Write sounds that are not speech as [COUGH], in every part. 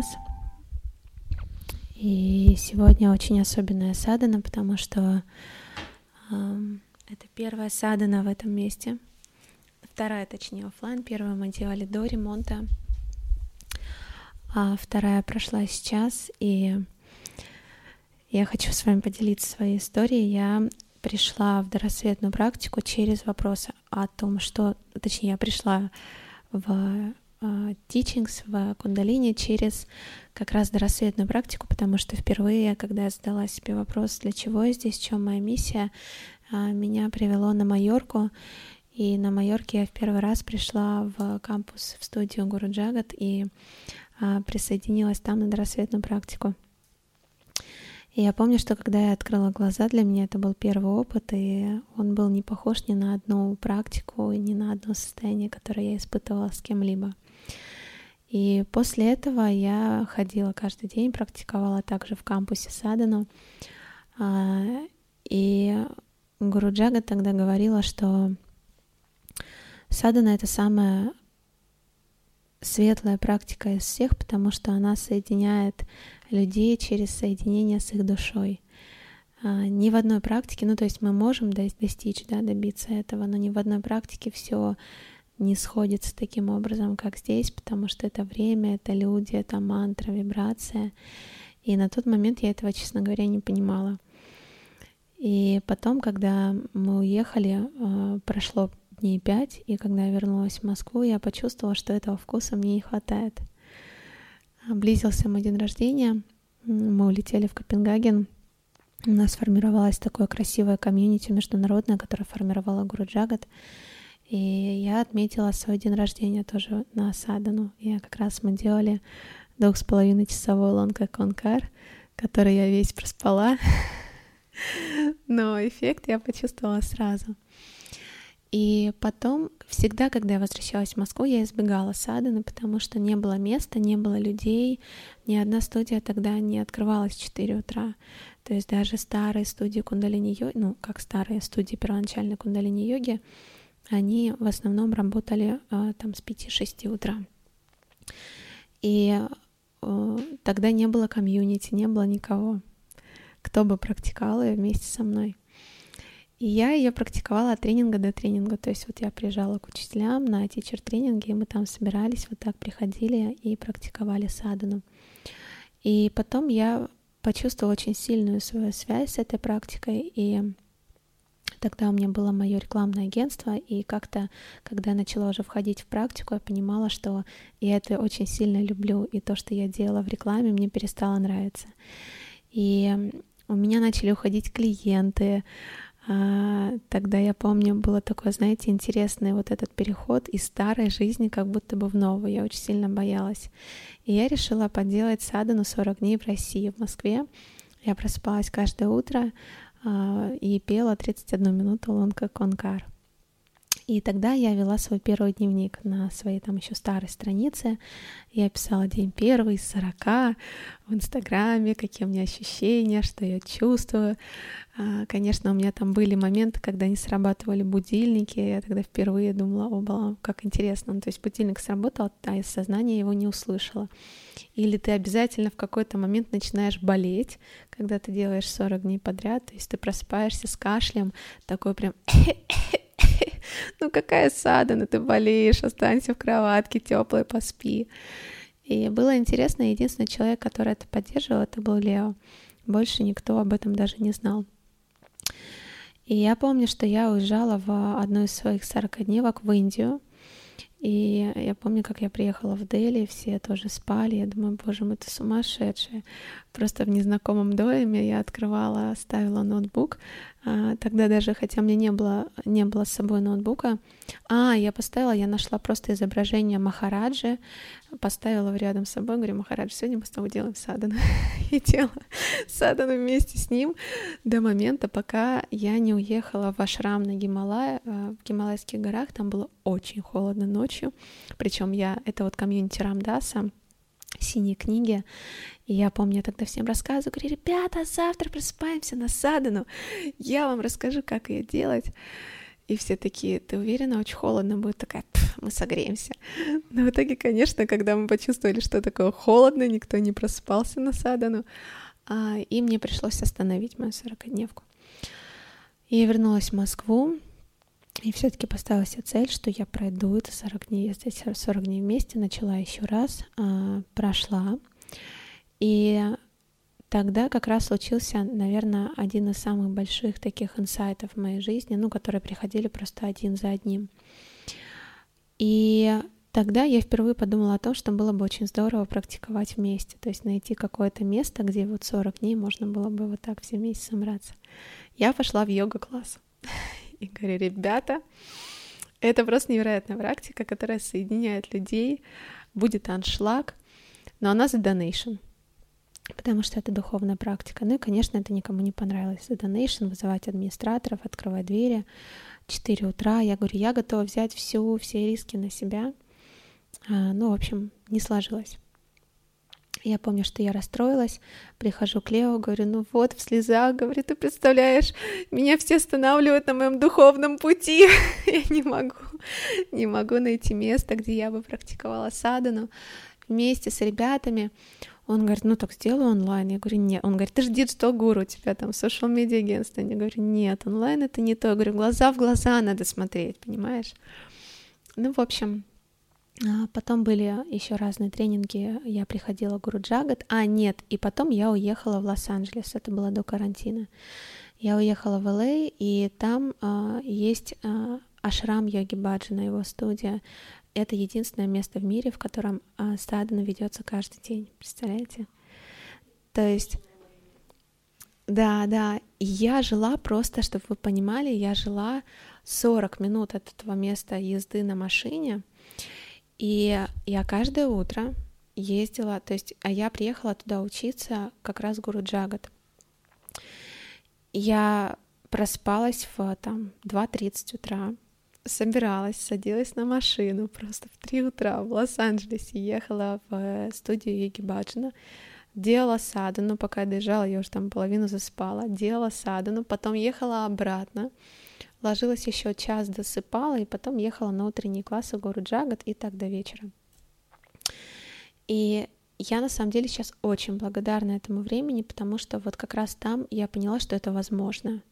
вас. И сегодня очень особенная садана, потому что э, это первая садана в этом месте. Вторая, точнее, офлайн. Первую мы делали до ремонта, а вторая прошла сейчас. И я хочу с вами поделиться своей историей. Я пришла в дорассветную практику через вопросы о том, что, точнее, я пришла в uh, teachings в кундалине через как раз дорассветную практику, потому что впервые, когда я задала себе вопрос, для чего я здесь, в чем моя миссия, uh, меня привело на Майорку, и на Майорке я в первый раз пришла в кампус, в студию Гуру Джагат и uh, присоединилась там на дорассветную практику. И я помню, что когда я открыла глаза, для меня это был первый опыт, и он был не похож ни на одну практику, ни на одно состояние, которое я испытывала с кем-либо. И после этого я ходила каждый день, практиковала также в кампусе Садану. А, и Гуруджага тогда говорила, что Садана — это самая светлая практика из всех, потому что она соединяет людей через соединение с их душой. А, ни в одной практике, ну то есть мы можем достичь, да, добиться этого, но ни в одной практике все не сходится таким образом, как здесь, потому что это время, это люди, это мантра, вибрация. И на тот момент я этого, честно говоря, не понимала. И потом, когда мы уехали, а, прошло дней пять, и когда я вернулась в Москву, я почувствовала, что этого вкуса мне не хватает. Близился мой день рождения, мы улетели в Копенгаген, у нас формировалось такое красивое комьюнити международное, которое формировала Гуру Джагат. И я отметила свой день рождения тоже на Садану. Я как раз мы делали двух с половиной часовой лонка конкар, который я весь проспала. [LAUGHS] Но эффект я почувствовала сразу. И потом, всегда, когда я возвращалась в Москву, я избегала Саданы, потому что не было места, не было людей, ни одна студия тогда не открывалась в 4 утра. То есть даже старые студии кундалини-йоги, ну, как старые студии первоначальной кундалини-йоги, они в основном работали а, там с 5-6 утра. И э, тогда не было комьюнити, не было никого, кто бы практиковал ее вместе со мной. И я ее практиковала от тренинга до тренинга. То есть вот я приезжала к учителям на тичер-тренинги, и мы там собирались, вот так приходили и практиковали садану. И потом я почувствовала очень сильную свою связь с этой практикой, и тогда у меня было мое рекламное агентство, и как-то, когда я начала уже входить в практику, я понимала, что я это очень сильно люблю, и то, что я делала в рекламе, мне перестало нравиться. И у меня начали уходить клиенты, а, тогда я помню, было такое, знаете, интересный вот этот переход из старой жизни как будто бы в новую. Я очень сильно боялась. И я решила поделать садану 40 дней в России, в Москве. Я просыпалась каждое утро и пела 31 минуту лонка конкар. И тогда я вела свой первый дневник на своей там еще старой странице. Я писала день первый 40 в Инстаграме, какие у меня ощущения, что я чувствую. А, конечно, у меня там были моменты, когда не срабатывали будильники. Я тогда впервые думала, о, как интересно. Ну, то есть будильник сработал, а из сознания его не услышала. Или ты обязательно в какой-то момент начинаешь болеть, когда ты делаешь 40 дней подряд. То есть ты просыпаешься с кашлем, такой прям ну какая садана, ты болеешь, останься в кроватке теплой, поспи. И было интересно, единственный человек, который это поддерживал, это был Лео. Больше никто об этом даже не знал. И я помню, что я уезжала в одну из своих 40 дневок в Индию, и я помню, как я приехала в Дели, все тоже спали. Я думаю, боже мой, ты сумасшедшая. Просто в незнакомом доме я открывала, ставила ноутбук. А, тогда даже, хотя мне не было, не было с собой ноутбука, а, я поставила, я нашла просто изображение Махараджи, поставила его рядом с собой, говорю, Махараджи, сегодня мы с тобой делаем садану. [LAUGHS] И делала садану вместе с ним до момента, пока я не уехала в ашрам на Гималай, э, в Гималайских горах, там было очень холодно ночью, причем я, это вот комьюнити Рамдаса, синие книги. И я помню, я тогда всем рассказываю, говорю, ребята, завтра просыпаемся на садану, я вам расскажу, как ее делать. И все такие, ты уверена, очень холодно будет? Такая, мы согреемся. [LAUGHS] Но в итоге, конечно, когда мы почувствовали, что такое холодно, никто не просыпался на Садану, а, и мне пришлось остановить мою 40-дневку. Я вернулась в Москву, и все-таки поставила себе цель, что я пройду это 40 дней. Я здесь 40 дней вместе начала еще раз, а, прошла. И тогда как раз случился, наверное, один из самых больших таких инсайтов в моей жизни, ну, которые приходили просто один за одним. И тогда я впервые подумала о том, что было бы очень здорово практиковать вместе, то есть найти какое-то место, где вот 40 дней можно было бы вот так все вместе собраться. Я пошла в йога-класс и говорю, ребята, это просто невероятная практика, которая соединяет людей, будет аншлаг, но она за донейшн потому что это духовная практика. Ну и, конечно, это никому не понравилось. За донейшн вызывать администраторов, открывать двери. 4 утра. Я говорю, я готова взять всю, все риски на себя. А, ну, в общем, не сложилось. Я помню, что я расстроилась, прихожу к Лео, говорю, ну вот, в слезах, говорю, ты представляешь, меня все останавливают на моем духовном пути, [LAUGHS] я не могу, не могу найти место, где я бы практиковала садхану вместе с ребятами. Он говорит, ну так сделай онлайн. Я говорю, нет. Он говорит, ты же digital гуру, у тебя там social media агентство. Я говорю, нет, онлайн это не то. Я говорю, глаза в глаза надо смотреть, понимаешь? Ну, в общем, Потом были еще разные тренинги. Я приходила в Гуру Джагат. А, нет, и потом я уехала в Лос-Анджелес. Это было до карантина. Я уехала в ЛА, и там а, есть а, ашрам Йоги Баджина, его студия это единственное место в мире, в котором а, садхана ведется каждый день. Представляете? То есть, да, да. Я жила просто, чтобы вы понимали, я жила 40 минут от этого места езды на машине, и я каждое утро ездила, то есть, а я приехала туда учиться как раз в Гуру Джагат. Я проспалась в там 2.30 утра, собиралась, садилась на машину просто в 3 утра в Лос-Анджелесе, ехала в э, студию Йоги Баджана, делала садану, пока я доезжала, я уже там половину заспала, делала садану, потом ехала обратно, ложилась еще час, досыпала, и потом ехала на утренний класс в гору Джагат, и так до вечера. И я на самом деле сейчас очень благодарна этому времени, потому что вот как раз там я поняла, что это возможно.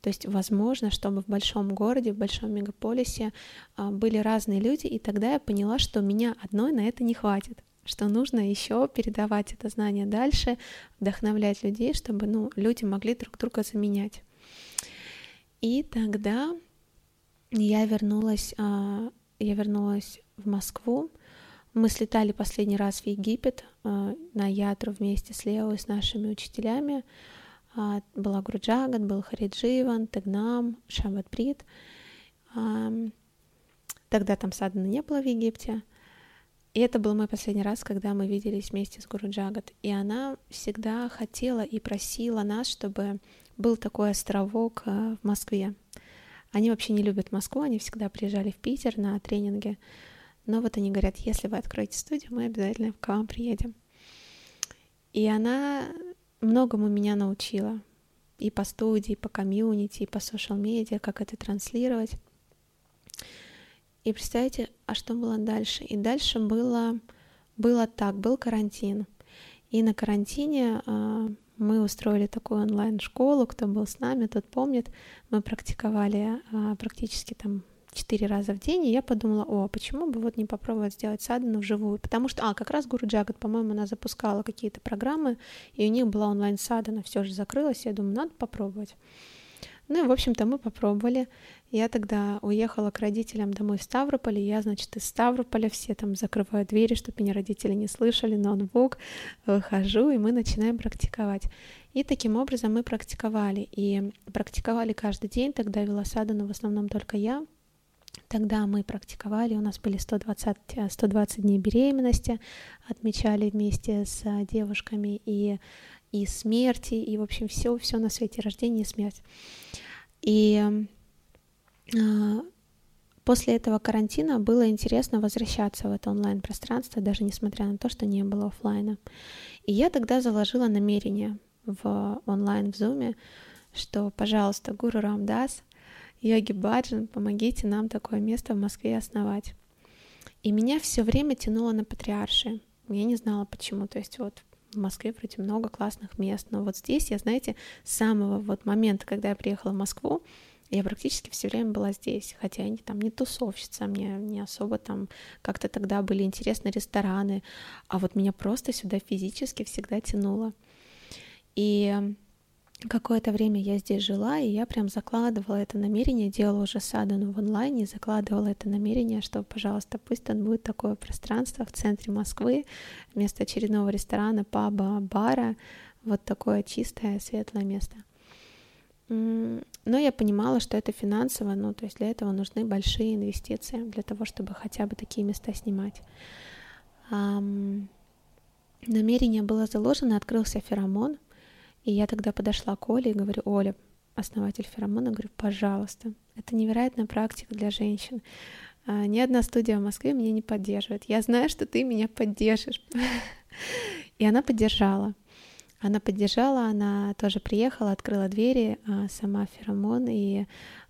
То есть, возможно, чтобы в большом городе, в большом мегаполисе а, были разные люди, и тогда я поняла, что меня одной на это не хватит что нужно еще передавать это знание дальше, вдохновлять людей, чтобы ну, люди могли друг друга заменять. И тогда я вернулась, а, я вернулась в Москву. Мы слетали последний раз в Египет а, на Ятру вместе с Лео и с нашими учителями. А, была Груджагат, был Харидживан, Тегнам, Шабатприт. Тогда там Садана не было в Египте. И это был мой последний раз, когда мы виделись вместе с Гуру Джагат. И она всегда хотела и просила нас, чтобы был такой островок э, в Москве. Они вообще не любят Москву, они всегда приезжали в Питер на тренинги. Но вот они говорят, если вы откроете студию, мы обязательно к вам приедем. И она многому меня научила. И по студии, и по комьюнити, и по social медиа, как это транслировать. И представьте, а что было дальше? И дальше было, было так, был карантин. И на карантине а, мы устроили такую онлайн-школу, кто был с нами, тот помнит, мы практиковали а, практически там четыре раза в день, и я подумала, о, почему бы вот не попробовать сделать садану вживую, потому что, а, как раз Гуру Джагат, по-моему, она запускала какие-то программы, и у них была онлайн-садана, все же закрылась, я думаю, надо попробовать. Ну и, в общем-то, мы попробовали. Я тогда уехала к родителям домой в Ставрополе. Я, значит, из Ставрополя все там закрываю двери, чтобы меня родители не слышали, ноутбук, выхожу, и мы начинаем практиковать. И таким образом мы практиковали. И практиковали каждый день. Тогда вела садану в основном только я, Тогда мы практиковали, у нас были 120, 120 э, дней беременности, отмечали вместе с э, девушками и, и смерти, и, в общем, все, все на свете, рождение и смерть. И э, после этого карантина было интересно возвращаться в это онлайн-пространство, даже несмотря на то, что не было офлайна. И я тогда заложила намерение в онлайн в зуме, что, пожалуйста, Гуру Рамдас — Йоги Баджан, помогите нам такое место в Москве основать. И меня все время тянуло на патриарши. Я не знала почему. То есть вот в Москве вроде много классных мест, но вот здесь я, знаете, с самого вот момента, когда я приехала в Москву, я практически все время была здесь, хотя я не, там не тусовщица, мне не особо там как-то тогда были интересны рестораны, а вот меня просто сюда физически всегда тянуло. И какое-то время я здесь жила, и я прям закладывала это намерение, делала уже садану в онлайне, закладывала это намерение, что, пожалуйста, пусть там будет такое пространство в центре Москвы, вместо очередного ресторана, паба, бара, вот такое чистое, светлое место. Но я понимала, что это финансово, ну, то есть для этого нужны большие инвестиции, для того, чтобы хотя бы такие места снимать. Намерение было заложено, открылся феромон — и я тогда подошла к Оле и говорю, Оля, основатель феромона, говорю, пожалуйста, это невероятная практика для женщин. А, ни одна студия в Москве меня не поддерживает. Я знаю, что ты меня поддержишь. [LAUGHS] И она поддержала. Она поддержала, она тоже приехала, открыла двери, а, сама феромон, и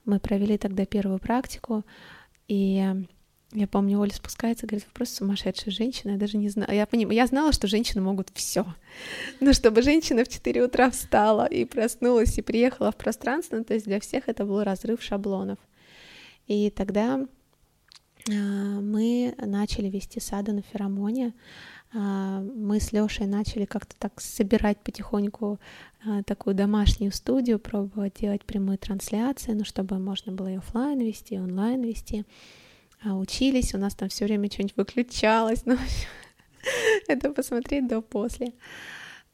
мы провели тогда первую практику. И я помню, Оля спускается, говорит, вы просто сумасшедшая женщина, я даже не знаю. Я, поним... я знала, что женщины могут все. Но чтобы женщина в 4 утра встала и проснулась и приехала в пространство, ну, то есть для всех это был разрыв шаблонов. И тогда э, мы начали вести сады на феромоне. Э, мы с Лешей начали как-то так собирать потихоньку э, такую домашнюю студию, пробовать делать прямые трансляции, ну, чтобы можно было и офлайн вести, и онлайн вести. А, учились, у нас там все время что-нибудь выключалось, [LAUGHS] ну, это посмотреть до-после.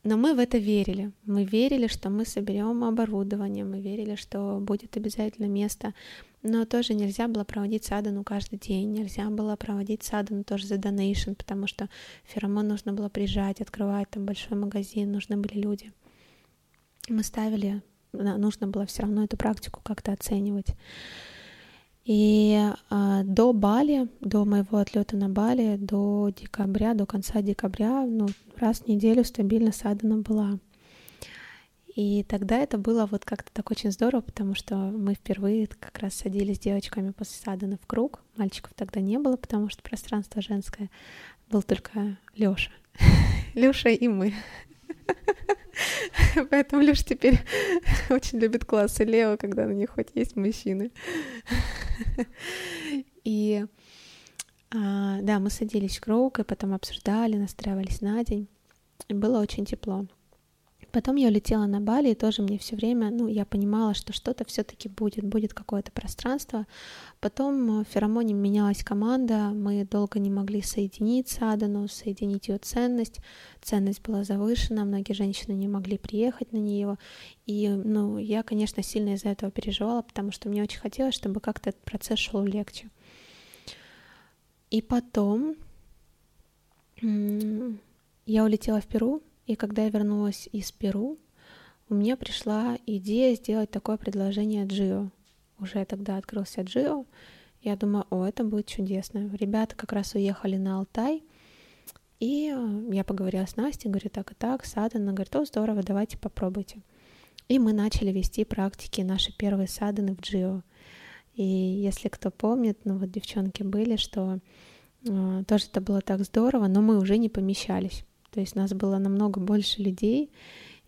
Но мы в это верили. Мы верили, что мы соберем оборудование, мы верили, что будет обязательно место. Но тоже нельзя было проводить садану каждый день, нельзя было проводить садану тоже за донейшн, потому что феромон нужно было приезжать, открывать там большой магазин, нужны были люди. Мы ставили, нужно было все равно эту практику как-то оценивать. И а, до Бали, до моего отлета на Бали, до декабря, до конца декабря, ну, раз в неделю стабильно садана была. И тогда это было вот как-то так очень здорово, потому что мы впервые как раз садились с девочками после садана в круг. Мальчиков тогда не было, потому что пространство женское. Был только Лёша. [LAUGHS] Лёша и мы. [LAUGHS] [LAUGHS] Поэтому Леша теперь [LAUGHS] очень любит классы Лео, когда на них хоть есть мужчины. [LAUGHS] И а, да, мы садились в круг, и потом обсуждали, настраивались на день. Было очень тепло. Потом я улетела на Бали, и тоже мне все время, ну, я понимала, что что-то все-таки будет, будет какое-то пространство. Потом в феромоне менялась команда, мы долго не могли соединить Садану, соединить ее ценность. Ценность была завышена, многие женщины не могли приехать на нее. И, ну, я, конечно, сильно из-за этого переживала, потому что мне очень хотелось, чтобы как-то этот процесс шел легче. И потом я улетела в Перу, и когда я вернулась из Перу, у меня пришла идея сделать такое предложение Джио. Уже тогда открылся Джио. Я думаю, о, это будет чудесно. Ребята как раз уехали на Алтай, и э, я поговорила с Настей, говорю, так и так, сад. Она говорит, о, здорово, давайте попробуйте. И мы начали вести практики, наши первые саданы в Джио. И если кто помнит, ну вот девчонки были, что э, тоже это было так здорово, но мы уже не помещались. То есть нас было намного больше людей,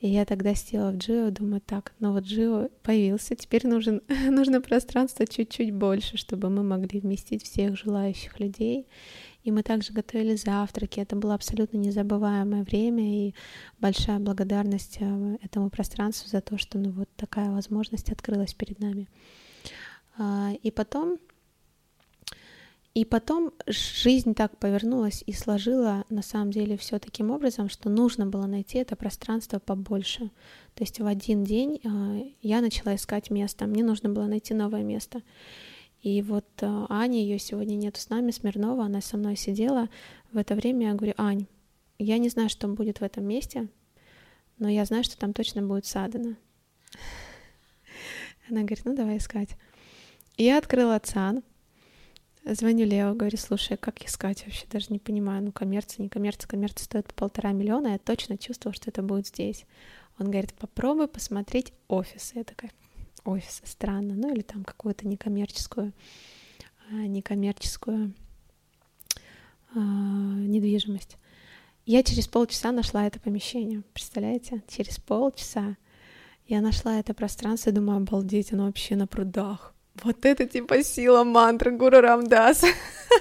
и я тогда села в Джио, думаю, так, ну вот Джио появился, теперь нужен, [LAUGHS] нужно пространство чуть-чуть больше, чтобы мы могли вместить всех желающих людей. И мы также готовили завтраки. Это было абсолютно незабываемое время и большая благодарность э, этому пространству за то, что ну, вот такая возможность открылась перед нами. А, и потом и потом жизнь так повернулась и сложила на самом деле все таким образом, что нужно было найти это пространство побольше. То есть в один день э, я начала искать место, мне нужно было найти новое место. И вот э, Аня, ее сегодня нету с нами, Смирнова, она со мной сидела. В это время я говорю, Ань, я не знаю, что будет в этом месте, но я знаю, что там точно будет садана. Она говорит, ну давай искать. Я открыла ЦАН, Звоню Лео, говорю, слушай, как искать вообще, даже не понимаю, ну, коммерция, не коммерция, коммерция стоит по полтора миллиона, я точно чувствовала, что это будет здесь. Он говорит, попробуй посмотреть офисы. Я такая, офиса, странно, ну или там какую-то некоммерческую, а, некоммерческую а, недвижимость. Я через полчаса нашла это помещение, представляете? Через полчаса я нашла это пространство и думаю, обалдеть, оно вообще на прудах. Вот это типа сила мантры Гуру Рамдас.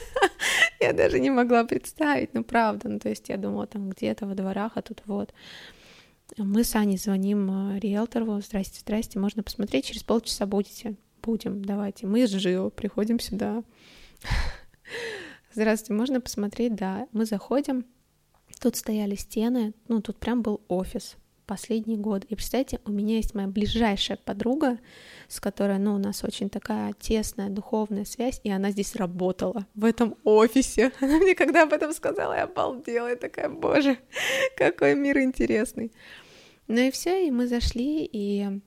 [LAUGHS] я даже не могла представить, ну правда, ну то есть я думала там где-то во дворах, а тут вот. Мы с Аней звоним а, риэлтору, здрасте, здрасте, можно посмотреть, через полчаса будете? Будем, давайте. Мы с Жио приходим сюда. [LAUGHS] Здравствуйте, можно посмотреть? Да. Мы заходим, тут стояли стены, ну, тут прям был офис, последний год. И представьте, у меня есть моя ближайшая подруга, с которой, ну, у нас очень такая тесная духовная связь, и она здесь работала, в этом офисе. [LAUGHS] Она мне когда об этом сказала, я обалдела, я такая, боже, [LAUGHS] какой мир интересный. Ну и все, и мы зашли, и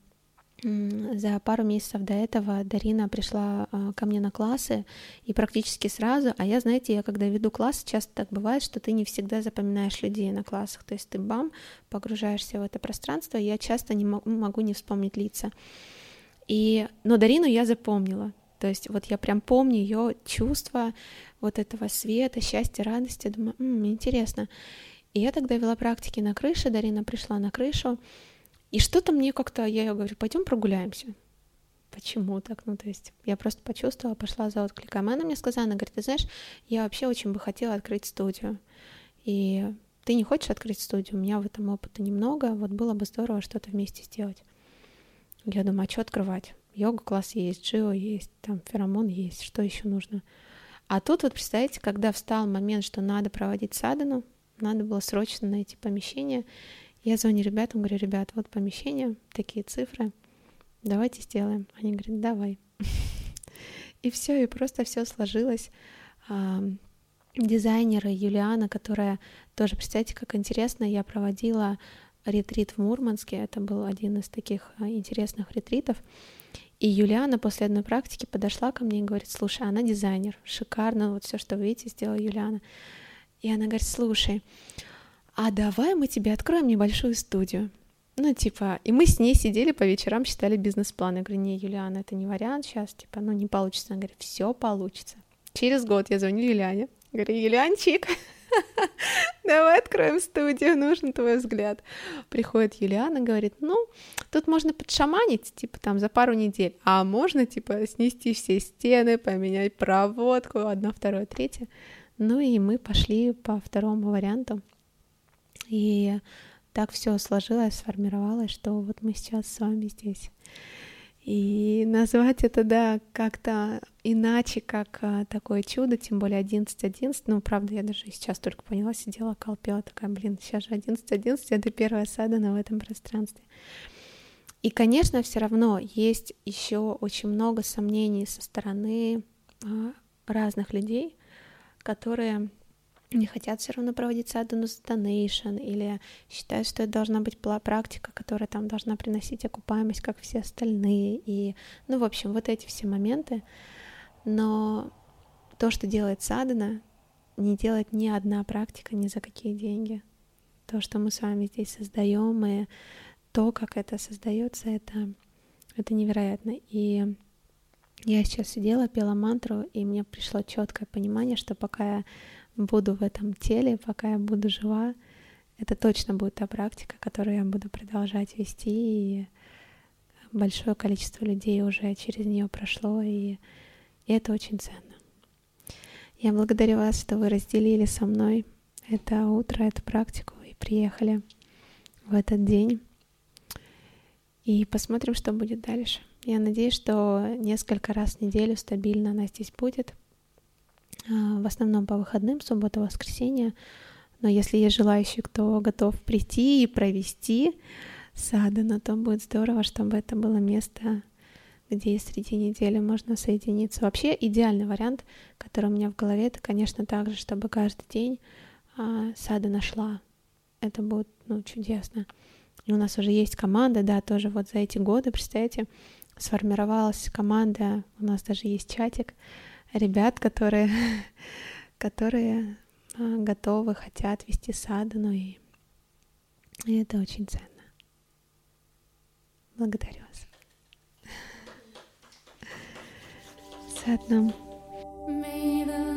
за пару месяцев до этого Дарина пришла а, ко мне на классы, и практически сразу, а я, знаете, я когда веду классы, часто так бывает, что ты не всегда запоминаешь людей на классах, то есть ты бам, погружаешься в это пространство, я часто не могу, не вспомнить лица. И, но Дарину я запомнила, то есть вот я прям помню ее чувство вот этого света, счастья, радости, думаю, м-м, интересно. И я тогда вела практики на крыше, Дарина пришла на крышу, и что-то мне как-то, я говорю, пойдем прогуляемся. Почему так? Ну, то есть я просто почувствовала, пошла за откликом. Она мне сказала, она говорит, ты знаешь, я вообще очень бы хотела открыть студию. И ты не хочешь открыть студию? У меня в этом опыта немного, вот было бы здорово что-то вместе сделать. Я думаю, а что открывать? Йога-класс есть, джио есть, там феромон есть, что еще нужно? А тут вот, представляете, когда встал момент, что надо проводить садану, надо было срочно найти помещение, я звоню ребятам, говорю, ребят, вот помещение, такие цифры, давайте сделаем. Они говорят, давай. [LAUGHS] И все, и просто все сложилось. Дизайнеры Юлиана, которая тоже, представьте, как интересно, я проводила ретрит в Мурманске, это был один из таких а, интересных ретритов, и Юлиана после одной практики подошла ко мне и говорит, слушай, она дизайнер, шикарно, вот все, что вы видите, сделала Юлиана. И она говорит, слушай, а давай мы тебе откроем небольшую студию. Ну, типа, и мы с ней сидели по вечерам, считали бизнес-план. Я говорю, не, Юлиана, это не вариант сейчас, типа, ну, не получится. Она говорит, все получится. Через год я звоню Юлиане, говорю, Юлианчик, [LAUGHS] давай откроем студию, нужен твой взгляд. Приходит Юлиана, говорит, ну, тут можно подшаманить, типа, там, за пару недель, а можно, типа, снести все стены, поменять проводку, одно, второе, третье. Ну, и мы пошли по второму варианту, и так все сложилось, сформировалось, что вот мы сейчас с вами здесь. И назвать это, да, как-то иначе, как а, такое чудо, тем более 11-11, ну, правда, я даже сейчас только поняла, сидела, колпела, такая, блин, сейчас же 11-11, это первая садана в этом пространстве. И, конечно, все равно есть еще очень много сомнений со стороны а, разных людей, которые не хотят все равно проводить садану с донейшн или считают, что это должна быть практика, которая там должна приносить окупаемость, как все остальные. И, ну, в общем, вот эти все моменты. Но то, что делает садана, не делает ни одна практика ни за какие деньги. То, что мы с вами здесь создаем, и то, как это создается, это, это невероятно. И я сейчас сидела, пела мантру, и мне пришло четкое понимание, что пока я буду в этом теле, пока я буду жива, это точно будет та практика, которую я буду продолжать вести, и большое количество людей уже через нее прошло, и, и это очень ценно. Я благодарю вас, что вы разделили со мной это утро, эту практику и приехали в этот день. И посмотрим, что будет дальше. Я надеюсь, что несколько раз в неделю стабильно она здесь будет. А, в основном по выходным, суббота, воскресенье. Но если есть желающий, кто готов прийти и провести садана, то будет здорово, чтобы это было место, где среди недели можно соединиться. Вообще идеальный вариант, который у меня в голове, это, конечно, также, чтобы каждый день а, сада нашла. Это будет ну, чудесно. И у нас уже есть команда, да, тоже вот за эти годы, представляете, сформировалась команда, у нас даже есть чатик, ребят, которые, [LAUGHS] которые а, готовы, хотят вести садану, и, и это очень ценно. Благодарю вас. [LAUGHS] Саднам. May the